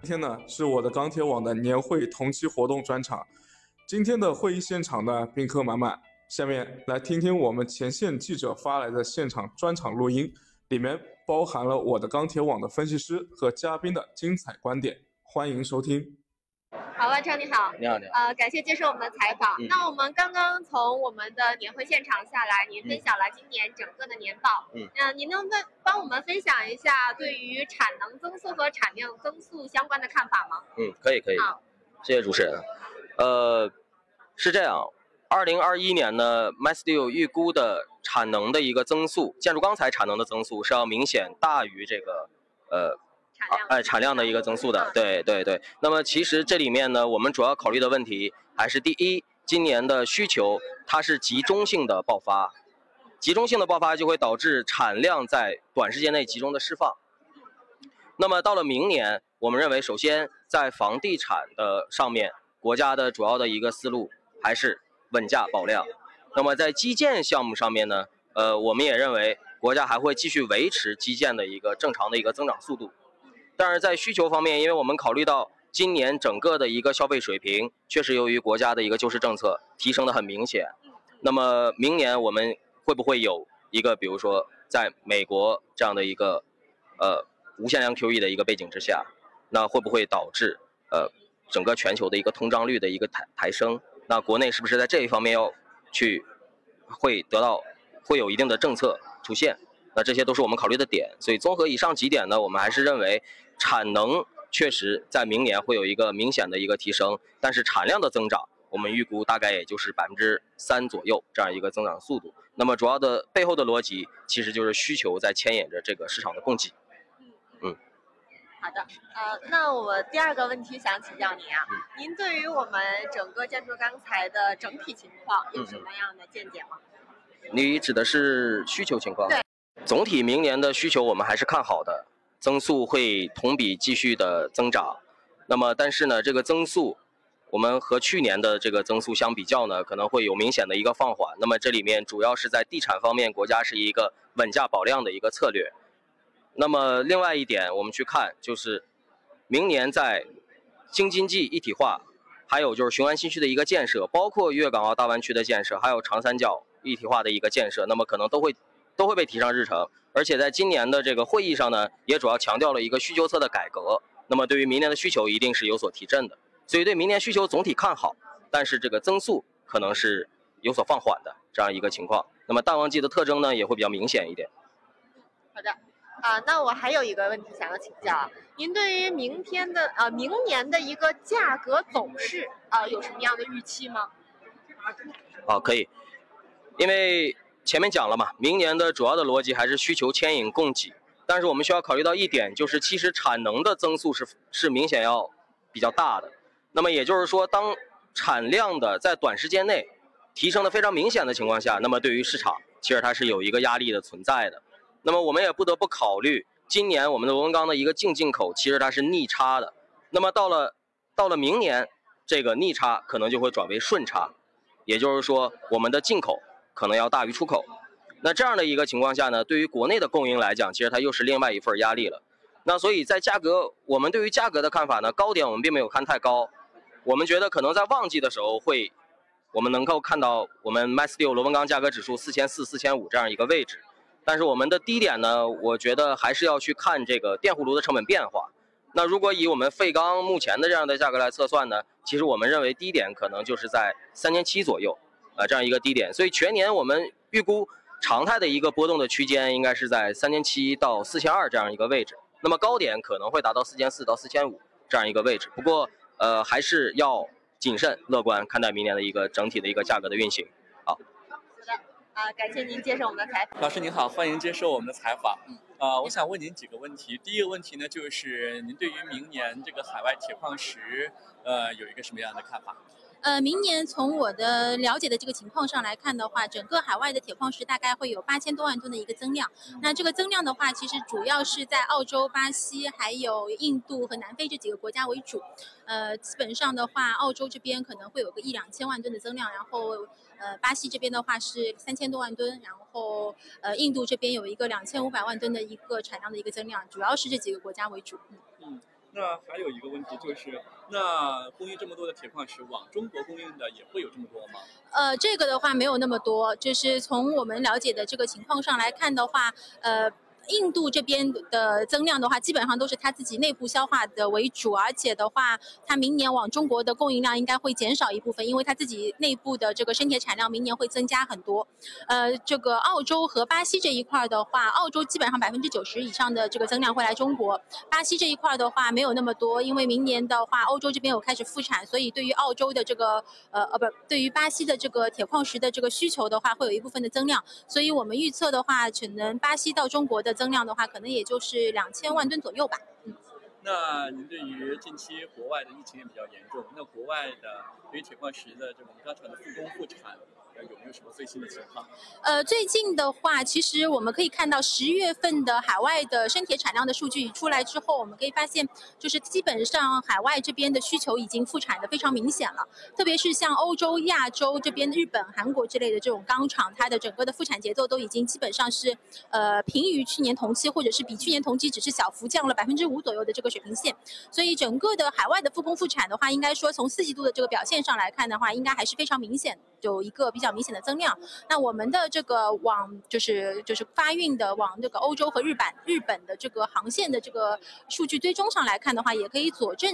今天呢是我的钢铁网的年会同期活动专场，今天的会议现场呢宾客满满，下面来听听我们前线记者发来的现场专场录音，里面包含了我的钢铁网的分析师和嘉宾的精彩观点，欢迎收听。好，万超你好，你好，你好。呃，感谢接受我们的采访。嗯那我们刚刚从我们的年会现场下来，您分享了今年整个的年报。嗯呃，您能分帮我们分享一下对于产能增速和产量增速相关的看法吗？嗯，可以，可以好。谢谢主持人。呃，是这样，二零二一年呢，MySteel 预估的产能的一个增速，建筑钢材产能的增速是要明显大于这个呃产量，哎产量的一个增速的嗯。对对对。那么其实这里面呢，我们主要考虑的问题还是第一，今年的需求它是集中性的爆发，集中性的爆发就会导致产量在短时间内集中的释放。那么到了明年，我们认为首先在房地产的上面，国家的主要的一个思路还是稳价保量。那么在基建项目上面呢，呃，我们也认为国家还会继续维持基建的一个正常的一个增长速度。但是在需求方面，因为我们考虑到今年整个的一个消费水平，确实由于国家的一个救市政策提升的很明显。那么明年我们会不会有一个，比如说在美国这样的一个呃无限量 QE 的一个背景之下，那会不会导致呃整个全球的一个通胀率的一个抬抬升？那国内是不是在这一方面要去会得到会有一定的政策出现？那这些都是我们考虑的点。所以综合以上几点呢，我们还是认为产能确实在明年会有一个明显的一个提升，但是产量的增长，我们预估大概也就是百分之三左右这样一个增长速度。那么主要的背后的逻辑其实就是需求在牵引着这个市场的供给。嗯好的，呃，那我第二个问题想请教您啊，嗯您对于我们整个建筑钢材的整体情况有什么样的见解吗？你指的是需求情况？对。总体明年的需求我们还是看好的，增速会同比继续的增长。那么，但是呢，这个增速，我们和去年的这个增速相比较呢，可能会有明显的一个放缓。那么这里面主要是在地产方面，国家是一个稳价保量的一个策略。那么另外一点，我们去看就是，明年在京津冀一体化，还有就是雄安新区的一个建设，包括粤港澳大湾区的建设，还有长三角一体化的一个建设，那么可能都会都会被提上日程。而且在今年的这个会议上呢，也主要强调了一个需求侧的改革。那么对于明年的需求一定是有所提振的，所以对明年需求总体看好，但是这个增速可能是有所放缓的这样一个情况。那么淡旺季的特征呢也会比较明显一点。好的，啊、那我还有一个问题想要请教啊，您对于明天的呃明年的一个价格走势啊、有什么样的预期吗？啊，可以，因为前面讲了嘛，明年的主要的逻辑还是需求牵引供给，但是我们需要考虑到一点，就是其实产能的增速是是明显要比较大的。那么也就是说，当产量的在短时间内提升的非常明显的情况下，那么对于市场其实它是有一个压力的存在的。那么我们也不得不考虑，今年我们的螺纹钢的一个净进口其实它是逆差的，那么到了到了明年，这个逆差可能就会转为顺差。也就是说，我们的进口可能要大于出口。那这样的一个情况下呢，对于国内的供应来讲，其实它又是另外一份压力了。那所以在价格，我们对于价格的看法呢，高点我们并没有看太高，我们觉得可能在旺季的时候会，我们能够看到我们 MySteel 螺纹钢价格指数四千四、四千五这样一个位置。但是我们的低点呢，我觉得还是要去看这个电弧炉的成本变化。那如果以我们废钢目前的这样的价格来测算呢，其实我们认为低点可能就是在三千七左右，啊、这样一个低点。所以全年我们预估常态的一个波动的区间应该是在三千七到四千二这样一个位置。那么高点可能会达到四千四到四千五这样一个位置。不过呃还是要谨慎乐观看待明年的一个整体的一个价格的运行。好，好的啊、感谢您接受我们的采访。老师您好，欢迎接受我们的采访。嗯呃，我想问您几个问题。第一个问题呢，就是您对于明年这个海外铁矿石，呃，有一个什么样的看法？呃，明年从我的了解的这个情况上来看的话，整个海外的铁矿石大概会有八千多万吨的一个增量。那这个增量的话，其实主要是在澳洲、巴西、还有印度和南非这几个国家为主。呃，基本上的话，澳洲这边可能会有个一两千万吨的增量，然后呃，巴西这边的话是三千多万吨，然后呃，印度这边有一个两千五百万吨的一个产量的一个增量，主要是这几个国家为主。嗯那还有一个问题就是，那供应这么多的铁矿石，往中国供应的也会有这么多吗？呃，这个的话没有那么多，就是从我们了解的这个情况上来看的话，呃。印度这边的增量的话，基本上都是它自己内部消化的为主，而且的话，它明年往中国的供应量应该会减少一部分，因为它自己内部的这个生铁产量明年会增加很多。呃，这个澳洲和巴西这一块的话，澳洲基本上百分之九十以上的这个增量会来中国，巴西这一块的话没有那么多，因为明年的话，欧洲这边有开始复产，所以对于澳洲的这个呃呃不，对于巴西的这个铁矿石的这个需求的话，会有一部分的增量，所以我们预测的话，可能巴西到中国的增量的话，可能也就是两千万吨左右吧。嗯那您对于近期国外的疫情也比较严重，那国外的对于铁矿石的这种钢厂的复工复产，还，有有什么最新的情况？呃，最近的话，其实我们可以看到十月份的海外的生铁产量的数据出来之后，我们可以发现，就是基本上海外这边的需求已经复产的非常明显了。特别是像欧洲、亚洲这边，日本、韩国之类的这种钢厂，它的整个的复产节奏都已经基本上是呃平于去年同期，或者是比去年同期只是小幅降了百分之五左右的这个水平线。所以整个的海外的复工复产的话，应该说从四季度的这个表现上来看的话，应该还是非常明显，有一个比较明显的增量。那我们的这个往就是就是发运的往这个欧洲和日本日本的这个航线的这个数据追踪上来看的话，也可以佐证